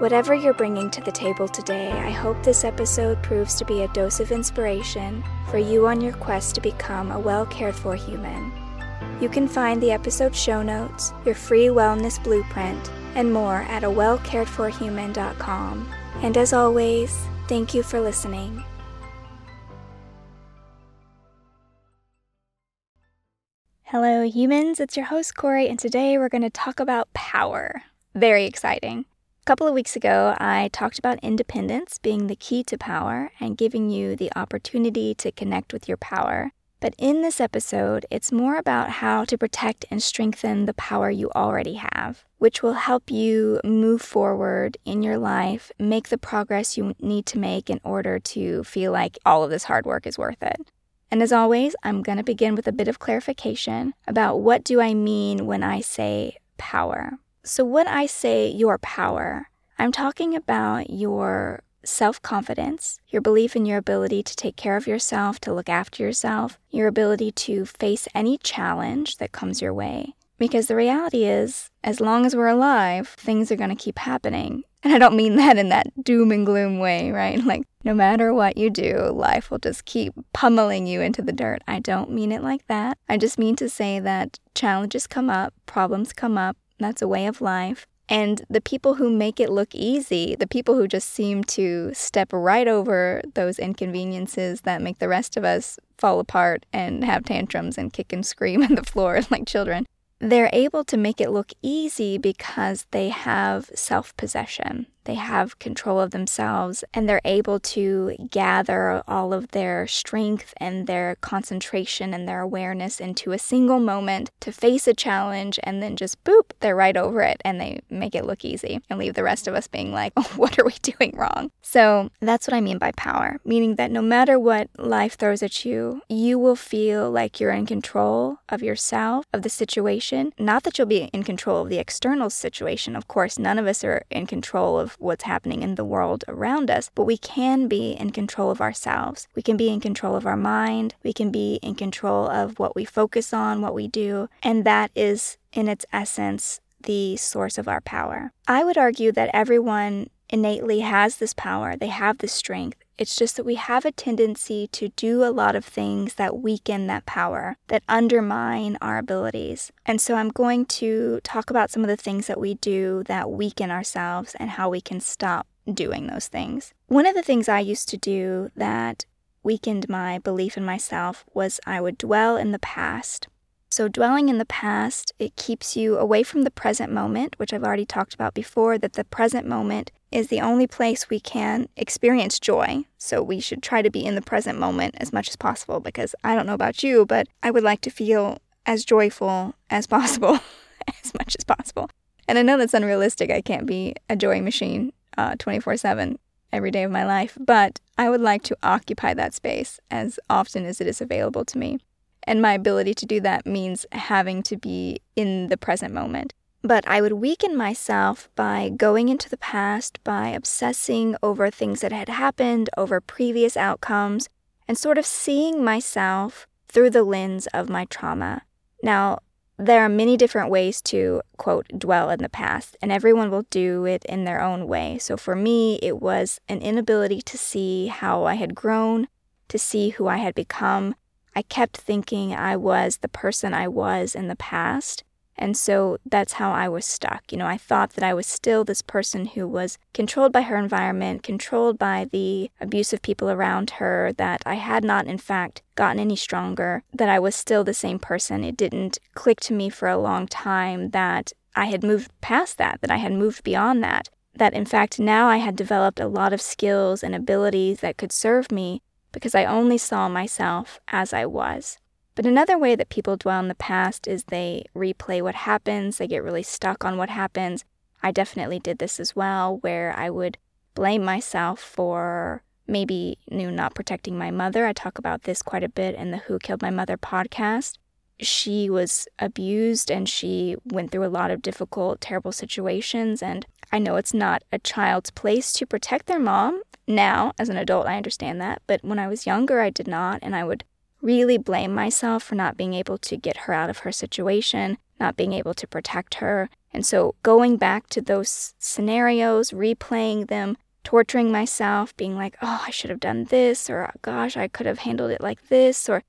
Whatever you're bringing to the table today, I hope this episode proves to be a dose of inspiration for you on your quest to become a well cared for human. You can find the episode show notes, your free wellness blueprint, and more at a wellcaredforhuman.com. And as always, thank you for listening. Hello, humans. It's your host, Kory, and today we're going to talk about power. Very exciting. A couple of weeks ago, I talked about independence being the key to power and giving you the opportunity to connect with your power. But in this episode, it's more about how to protect and strengthen the power you already have, which will help you move forward in your life, make the progress you need to make in order to feel like all of this hard work is worth it. And as always, I'm going to begin with a bit of clarification about what do I mean when I say power. So, when I say your power, I'm talking about your self confidence, your belief in your ability to take care of yourself, to look after yourself, your ability to face any challenge that comes your way. Because the reality is, as long as we're alive, things are going to keep happening. And I don't mean that in that doom and gloom way, right? Like, no matter what you do, life will just keep pummeling you into the dirt. I don't mean it like that. I just mean to say that challenges come up, problems come up, that's a way of life. And the people who make it look easy, the people who just seem to step right over those inconveniences that make the rest of us fall apart and have tantrums and kick and scream on the floor like children, they're able to make it look easy because they have self possession they have control of themselves and they're able to gather all of their strength and their concentration and their awareness into a single moment to face a challenge and then just boop, they're right over it and they make it look easy and leave the rest of us being like, oh, what are we doing wrong? So that's what I mean by power, meaning that no matter what life throws at you, you will feel like you're in control of yourself, of the situation. Not that you'll be in control of the external situation. Of course, none of us are in control of what's happening in the world around us, but we can be in control of ourselves. We can be in control of our mind. We can be in control of what we focus on, what we do. And that is, in its essence, the source of our power. I would argue that everyone innately has this power, they have this strength. It's just that we have a tendency to do a lot of things that weaken that power, that undermine our abilities. And so I'm going to talk about some of the things that we do that weaken ourselves and how we can stop doing those things. One of the things I used to do that weakened my belief in myself was I would dwell in the past. So, dwelling in the past, it keeps you away from the present moment, which I've already talked about before, that the present moment is the only place we can experience joy. So, we should try to be in the present moment as much as possible because I don't know about you, but I would like to feel as joyful as possible, as much as possible. And I know that's unrealistic. I can't be a joy machine uh, 24 7 every day of my life, but I would like to occupy that space as often as it is available to me. And my ability to do that means having to be in the present moment. But I would weaken myself by going into the past, by obsessing over things that had happened, over previous outcomes, and sort of seeing myself through the lens of my trauma. Now, there are many different ways to, quote, dwell in the past, and everyone will do it in their own way. So for me, it was an inability to see how I had grown, to see who I had become, I kept thinking I was the person I was in the past. And so that's how I was stuck. You know, I thought that I was still this person who was controlled by her environment, controlled by the abusive people around her, that I had not, in fact, gotten any stronger, that I was still the same person. It didn't click to me for a long time that I had moved past that, that I had moved beyond that, that in fact now I had developed a lot of skills and abilities that could serve me because I only saw myself as I was. But another way that people dwell in the past is they replay what happens, they get really stuck on what happens. I definitely did this as well, where I would blame myself for maybe you not protecting my mother. I talk about this quite a bit in the Who Killed My Mother podcast. she was abused and she went through a lot of difficult, terrible situations. And I know it's not a child's place to protect their mom. Now, as an adult, I understand that. But when I was younger, I did not. And I would really blame myself for not being able to get her out of her situation, not being able to protect her. And so going back to those scenarios, replaying them, torturing myself, being like, oh, I should have done this, or oh, gosh, I could have handled it like this, or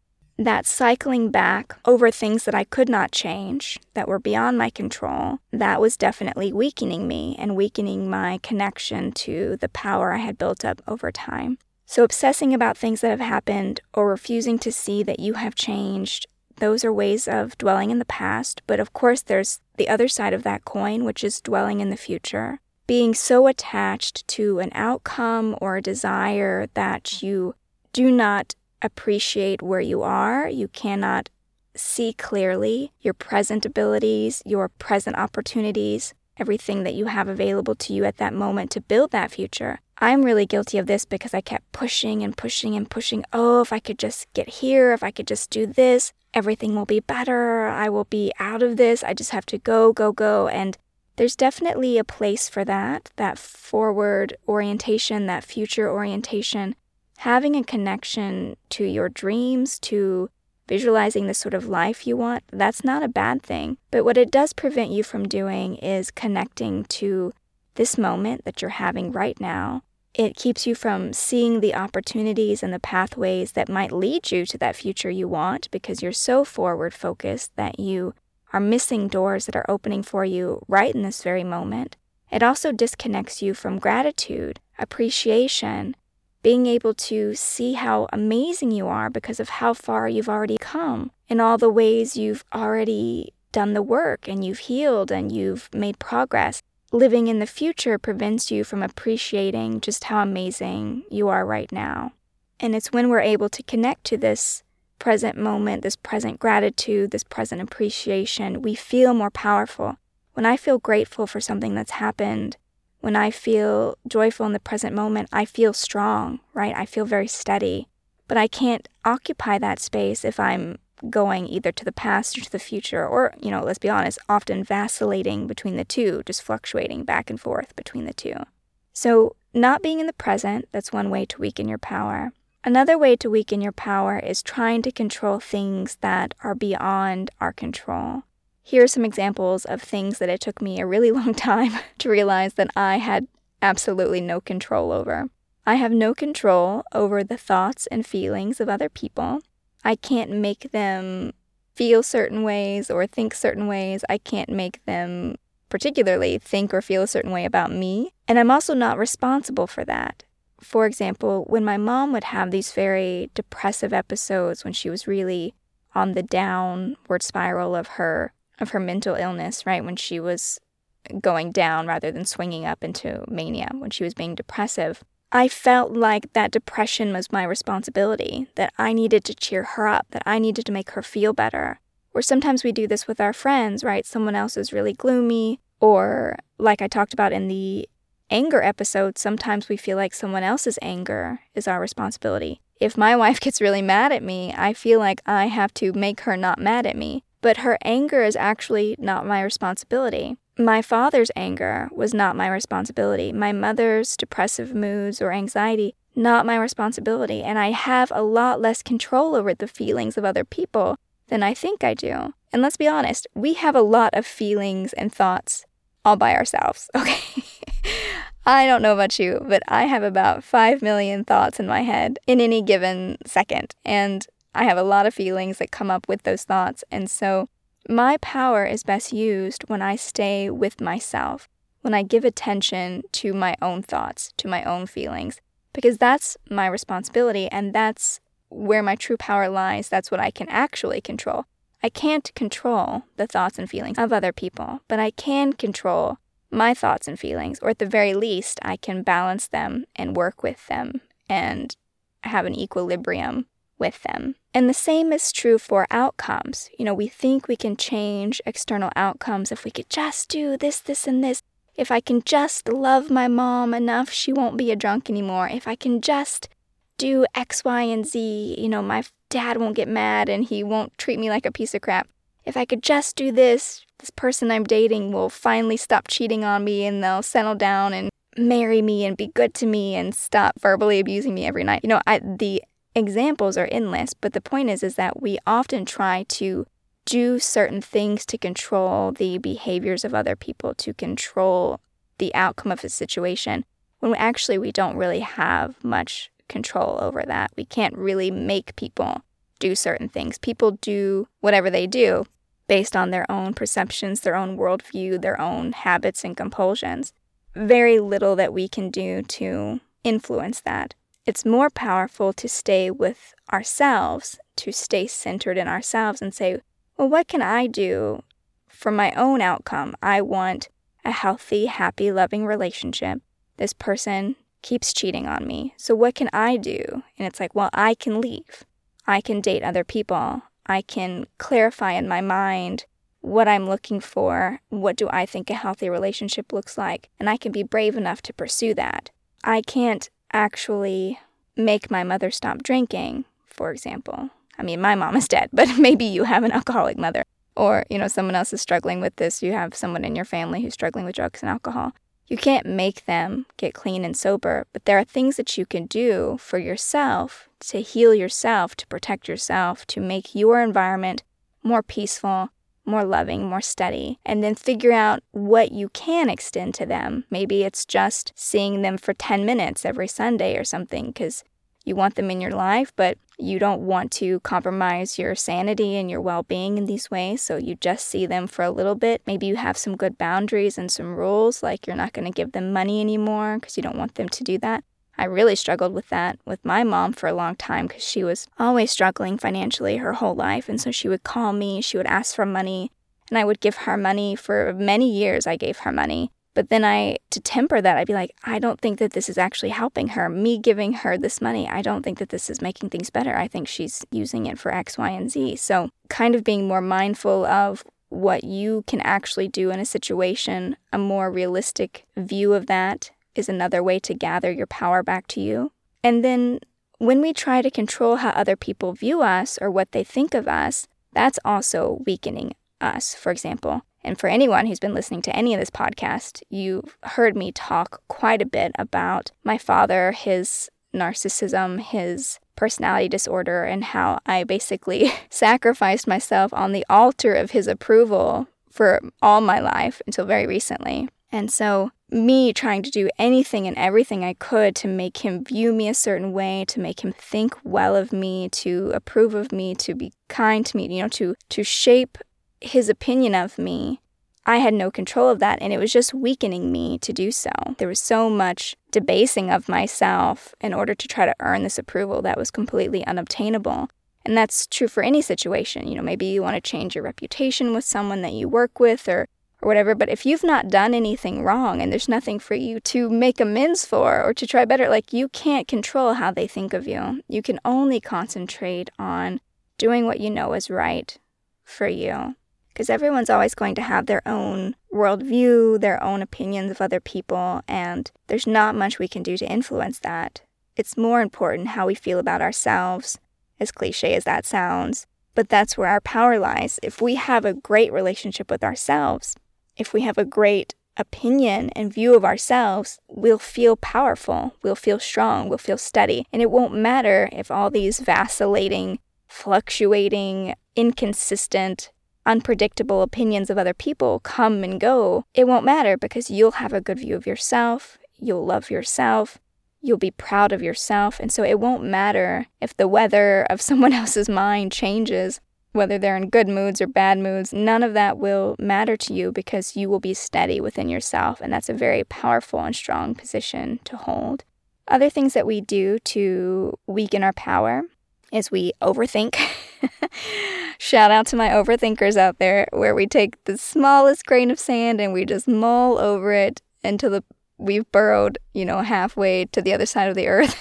that cycling back over things that I could not change, that were beyond my control, that was definitely weakening me and weakening my connection to the power I had built up over time. So, obsessing about things that have happened or refusing to see that you have changed, those are ways of dwelling in the past. But of course, there's the other side of that coin, which is dwelling in the future. Being so attached to an outcome or a desire that you do not appreciate where you are. You cannot see clearly your present abilities, your present opportunities, everything that you have available to you at that moment to build that future. I'm really guilty of this because I kept pushing and pushing and pushing. Oh, if I could just get here, if I could just do this, everything will be better. I will be out of this. I just have to go, go, go. And there's definitely a place for that, that forward orientation, that future orientation having a connection to your dreams, to visualizing the sort of life you want, that's not a bad thing. But what it does prevent you from doing is connecting to this moment that you're having right now. It keeps you from seeing the opportunities and the pathways that might lead you to that future you want because you're so forward focused that you are missing doors that are opening for you right in this very moment. It also disconnects you from gratitude, appreciation, being able to see how amazing you are because of how far you've already come in all the ways you've already done the work and you've healed and you've made progress. Living in the future prevents you from appreciating just how amazing you are right now. And it's when we're able to connect to this present moment, this present gratitude, this present appreciation, we feel more powerful. When I feel grateful for something that's happened, when I feel joyful in the present moment, I feel strong, right? I feel very steady. But I can't occupy that space if I'm going either to the past or to the future, or, you know, let's be honest, often vacillating between the two, just fluctuating back and forth between the two. So, not being in the present, that's one way to weaken your power. Another way to weaken your power is trying to control things that are beyond our control. Here are some examples of things that it took me a really long time to realize that I had absolutely no control over. I have no control over the thoughts and feelings of other people. I can't make them feel certain ways or think certain ways. I can't make them particularly think or feel a certain way about me. And I'm also not responsible for that. For example, when my mom would have these very depressive episodes when she was really on the downward spiral of her of her mental illness, right? When she was going down rather than swinging up into mania, when she was being depressive. I felt like that depression was my responsibility, that I needed to cheer her up, that I needed to make her feel better. Or sometimes we do this with our friends, right? Someone else is really gloomy, or like I talked about in the anger episode, sometimes we feel like someone else's anger is our responsibility. If my wife gets really mad at me, I feel like I have to make her not mad at me. But her anger is actually not my responsibility. My father's anger was not my responsibility. My mother's depressive moods or anxiety, not my responsibility. And I have a lot less control over the feelings of other people than I think I do. And let's be honest, we have a lot of feelings and thoughts all by ourselves, okay? I don't know about you, but I have about 5 million thoughts in my head in any given second. And I have a lot of feelings that come up with those thoughts. And so my power is best used when I stay with myself, when I give attention to my own thoughts, to my own feelings, because that's my responsibility and that's where my true power lies. That's what I can actually control. I can't control the thoughts and feelings of other people, but I can control my thoughts and feelings, or at the very least, I can balance them and work with them and have an equilibrium with them. And the same is true for outcomes. You know, we think we can change external outcomes if we could just do this, this, and this. If I can just love my mom enough, she won't be a drunk anymore. If I can just do X, Y, and Z, you know, my dad won't get mad and he won't treat me like a piece of crap. If I could just do this, this person I'm dating will finally stop cheating on me and they'll settle down and marry me and be good to me and stop verbally abusing me every night. You know, I, the examples are endless, but the point is is that we often try to do certain things to control the behaviors of other people, to control the outcome of a situation, when actually we don't really have much control over that. We can't really make people do certain things. People do whatever they do based on their own perceptions, their own worldview, their own habits and compulsions. Very little that we can do to influence that. It's more powerful to stay with ourselves, to stay centered in ourselves and say, well, what can I do for my own outcome? I want a healthy, happy, loving relationship. This person keeps cheating on me. So what can I do? And it's like, well, I can leave. I can date other people. I can clarify in my mind what I'm looking for. What do I think a healthy relationship looks like? And I can be brave enough to pursue that. I can't actually make my mother stop drinking, for example. I mean, my mom is dead, but maybe you have an alcoholic mother. Or, you know, someone else is struggling with this. You have someone in your family who's struggling with drugs and alcohol. You can't make them get clean and sober, but there are things that you can do for yourself to heal yourself, to protect yourself, to make your environment more peaceful, more loving, more steady, and then figure out what you can extend to them. Maybe it's just seeing them for 10 minutes every Sunday or something, because you want them in your life, but you don't want to compromise your sanity and your well being in these ways. So you just see them for a little bit. Maybe you have some good boundaries and some rules, like you're not going to give them money anymore because you don't want them to do that. I really struggled with that with my mom for a long time because she was always struggling financially her whole life. And so she would call me, she would ask for money, and I would give her money for many years. I gave her money. But then I, to temper that, I'd be like, I don't think that this is actually helping her. Me giving her this money, I don't think that this is making things better. I think she's using it for X, Y, and Z. So, kind of being more mindful of what you can actually do in a situation, a more realistic view of that is another way to gather your power back to you. And then when we try to control how other people view us or what they think of us, that's also weakening us. For example, and for anyone who's been listening to any of this podcast, you've heard me talk quite a bit about my father, his narcissism, his personality disorder, and how I basically sacrificed myself on the altar of his approval for all my life until very recently. And so, me trying to do anything and everything I could to make him view me a certain way, to make him think well of me, to approve of me, to be kind to me, you know, to to shape his opinion of me, I had no control of that, and it was just weakening me to do so. There was so much debasing of myself in order to try to earn this approval that was completely unobtainable. And that's true for any situation. You know, maybe you want to change your reputation with someone that you work with or or whatever, but if you've not done anything wrong and there's nothing for you to make amends for or to try better, like you can't control how they think of you. You can only concentrate on doing what you know is right for you because everyone's always going to have their own worldview, their own opinions of other people, and there's not much we can do to influence that. It's more important how we feel about ourselves, as cliche as that sounds, but that's where our power lies. If we have a great relationship with ourselves, if we have a great opinion and view of ourselves, we'll feel powerful, we'll feel strong, we'll feel steady, and it won't matter if all these vacillating, fluctuating, inconsistent, unpredictable opinions of other people come and go, it won't matter because you'll have a good view of yourself, you'll love yourself, you'll be proud of yourself, and so it won't matter if the weather of someone else's mind changes. Whether they're in good moods or bad moods, none of that will matter to you because you will be steady within yourself, and that's a very powerful and strong position to hold. Other things that we do to weaken our power is we overthink. Shout out to my overthinkers out there, where we take the smallest grain of sand and we just mull over it until the we've burrowed, you know, halfway to the other side of the earth.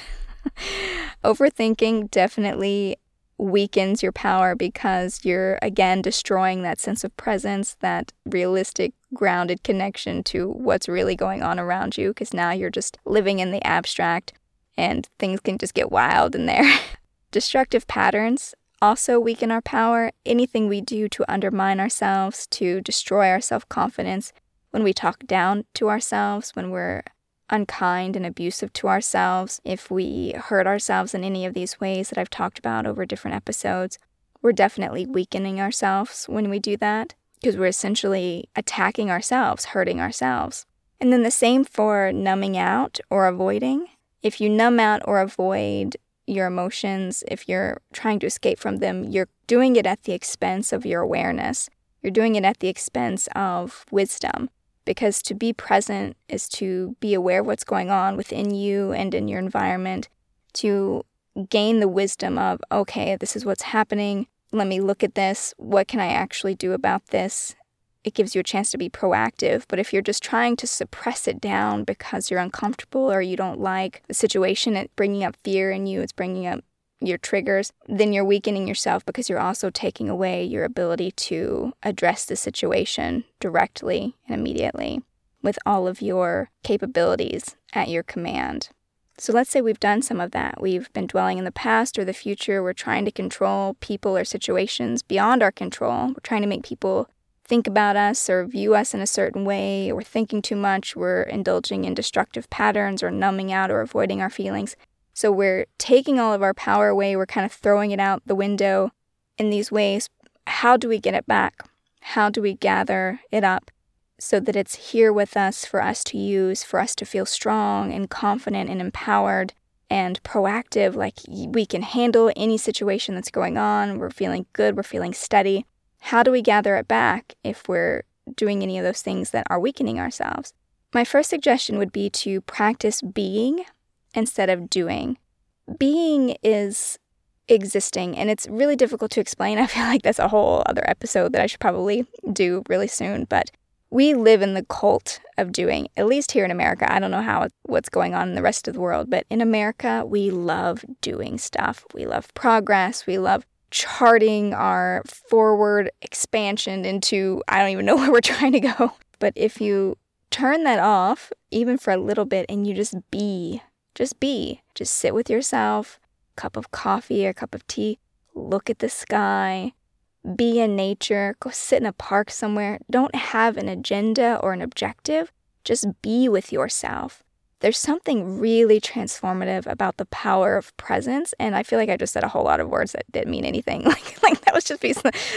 Overthinking definitely weakens your power because you're again destroying that sense of presence, that realistic, grounded connection to what's really going on around you because now you're just living in the abstract and things can just get wild in there. Destructive patterns also weaken our power. Anything we do to undermine ourselves, to destroy our self confidence, when we talk down to ourselves, when we're unkind and abusive to ourselves, if we hurt ourselves in any of these ways that I've talked about over different episodes, we're definitely weakening ourselves when we do that because we're essentially attacking ourselves, hurting ourselves. And then the same for numbing out or avoiding. If you numb out or avoid your emotions, if you're trying to escape from them, you're doing it at the expense of your awareness. You're doing it at the expense of wisdom because to be present is to be aware of what's going on within you and in your environment, to gain the wisdom of, okay, this is what's happening. Let me look at this. What can I actually do about this? It gives you a chance to be proactive. But if you're just trying to suppress it down because you're uncomfortable or you don't like the situation, it's bringing up fear in you, it's bringing up your triggers, then you're weakening yourself because you're also taking away your ability to address the situation directly and immediately with all of your capabilities at your command. So let's say we've done some of that. We've been dwelling in the past or the future. We're trying to control people or situations beyond our control. We're trying to make people think about us or view us in a certain way. We're thinking too much. We're indulging in destructive patterns or numbing out or avoiding our feelings. So we're taking all of our power away, we're kind of throwing it out the window in these ways. How do we get it back? How do we gather it up so that it's here with us for us to use, for us to feel strong and confident and empowered and proactive? Like we can handle any situation that's going on. We're feeling good, we're feeling steady. How do we gather it back if we're doing any of those things that are weakening ourselves? My first suggestion would be to practice being instead of doing. Being is existing, and it's really difficult to explain. I feel like that's a whole other episode that I should probably do really soon, but we live in the cult of doing, at least here in America. I don't know how what's going on in the rest of the world, but in America, we love doing stuff. We love progress. We love charting our forward expansion into I don't even know where we're trying to go. But if you turn that off, even for a little bit, and you just be just be. Just sit with yourself, cup of coffee or cup of tea, look at the sky, be in nature, go sit in a park somewhere. Don't have an agenda or an objective. Just be with yourself. There's something really transformative about the power of presence. And I feel like I just said a whole lot of words that didn't mean anything. Like, like that was just be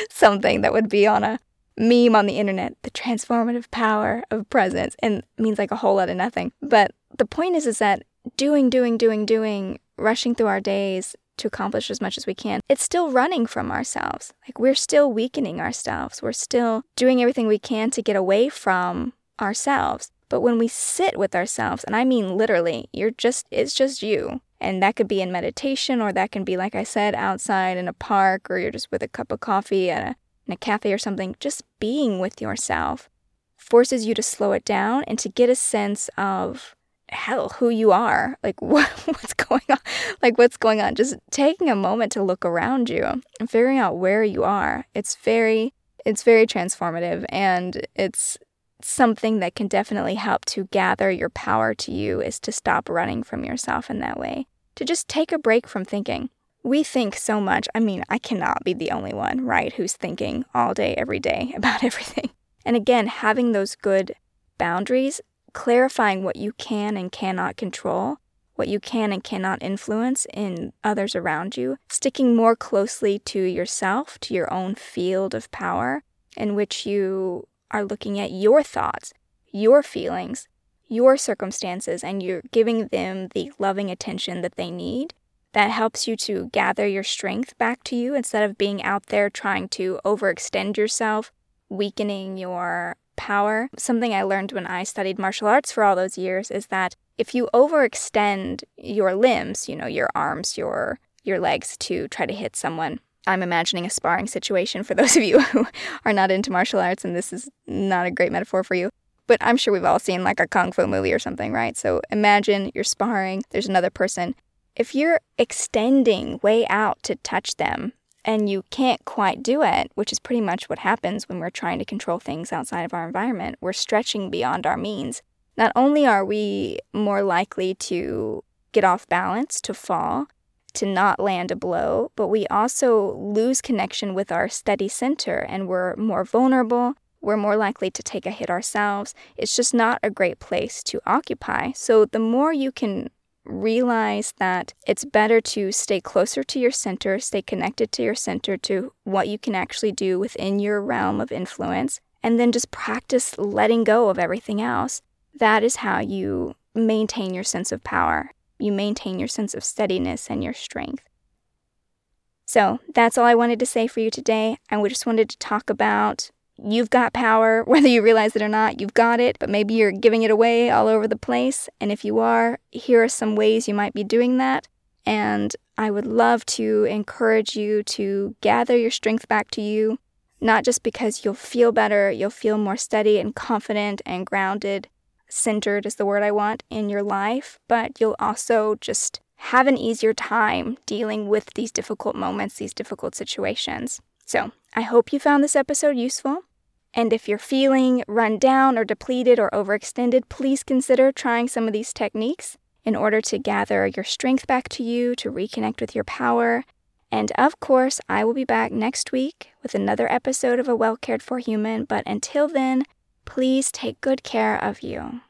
something that would be on a meme on the internet. The transformative power of presence and means like a whole lot of nothing. But the point is, is that doing, doing, doing, doing, rushing through our days to accomplish as much as we can, it's still running from ourselves. Like we're still weakening ourselves. We're still doing everything we can to get away from ourselves. But when we sit with ourselves, and I mean literally, you're just, it's just you. And that could be in meditation, or that can be, like I said, outside in a park, or you're just with a cup of coffee at a, in a cafe or something. Just being with yourself forces you to slow it down and to get a sense of hell who you are. Like what, what's going on? Like what's going on? Just taking a moment to look around you and figuring out where you are. It's very it's very transformative and it's something that can definitely help to gather your power to you is to stop running from yourself in that way. To just take a break from thinking. We think so much. I mean i cannot be the only one right who's thinking all day every day about everything. And again having those good boundaries clarifying what you can and cannot control, what you can and cannot influence in others around you, sticking more closely to yourself, to your own field of power, in which you are looking at your thoughts, your feelings, your circumstances, and you're giving them the loving attention that they need. That helps you to gather your strength back to you instead of being out there trying to overextend yourself, weakening your power. Something I learned when I studied martial arts for all those years is that if you overextend your limbs, you know, your arms, your your legs to try to hit someone. I'm imagining a sparring situation for those of you who are not into martial arts and this is not a great metaphor for you. But I'm sure we've all seen like a kung fu movie or something, right? So imagine you're sparring, there's another person. If you're extending way out to touch them, and you can't quite do it, which is pretty much what happens when we're trying to control things outside of our environment. We're stretching beyond our means. Not only are we more likely to get off balance, to fall, to not land a blow, but we also lose connection with our steady center and we're more vulnerable. We're more likely to take a hit ourselves. It's just not a great place to occupy. So, the more you can realize that it's better to stay closer to your center, stay connected to your center, to what you can actually do within your realm of influence, and then just practice letting go of everything else. That is how you maintain your sense of power. You maintain your sense of steadiness and your strength. So that's all I wanted to say for you today. I just wanted to talk about You've got power, whether you realize it or not, you've got it, but maybe you're giving it away all over the place. And if you are, here are some ways you might be doing that. And I would love to encourage you to gather your strength back to you, not just because you'll feel better, you'll feel more steady and confident and grounded, centered is the word I want in your life, but you'll also just have an easier time dealing with these difficult moments, these difficult situations. So, I hope you found this episode useful. And if you're feeling run down or depleted or overextended, please consider trying some of these techniques in order to gather your strength back to you, to reconnect with your power. And of course, I will be back next week with another episode of A Well Cared For Human. But until then, please take good care of you.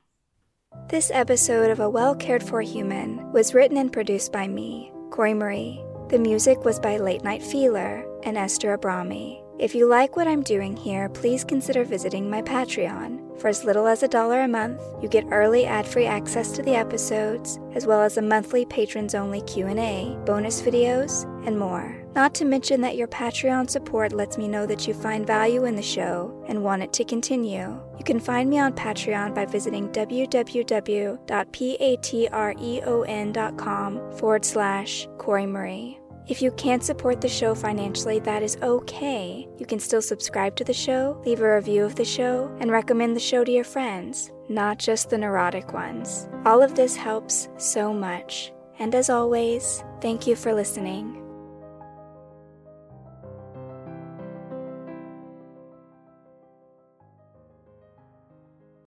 This episode of A Well Cared For Human was written and produced by me, Kory Marie. The music was by Late Night Feeler and Esther Abrami. If you like what I'm doing here, please consider visiting my Patreon. For as little as a dollar a month, you get early ad-free access to the episodes, as well as a monthly patrons-only Q&A, bonus videos, and more. Not to mention that your Patreon support lets me know that you find value in the show and want it to continue. You can find me on Patreon by visiting www.patreon.com forward slash Kory Marie. If you can't support the show financially, that is okay. You can still subscribe to the show, leave a review of the show, and recommend the show to your friends, not just the neurotic ones. All of this helps so much. And as always, thank you for listening.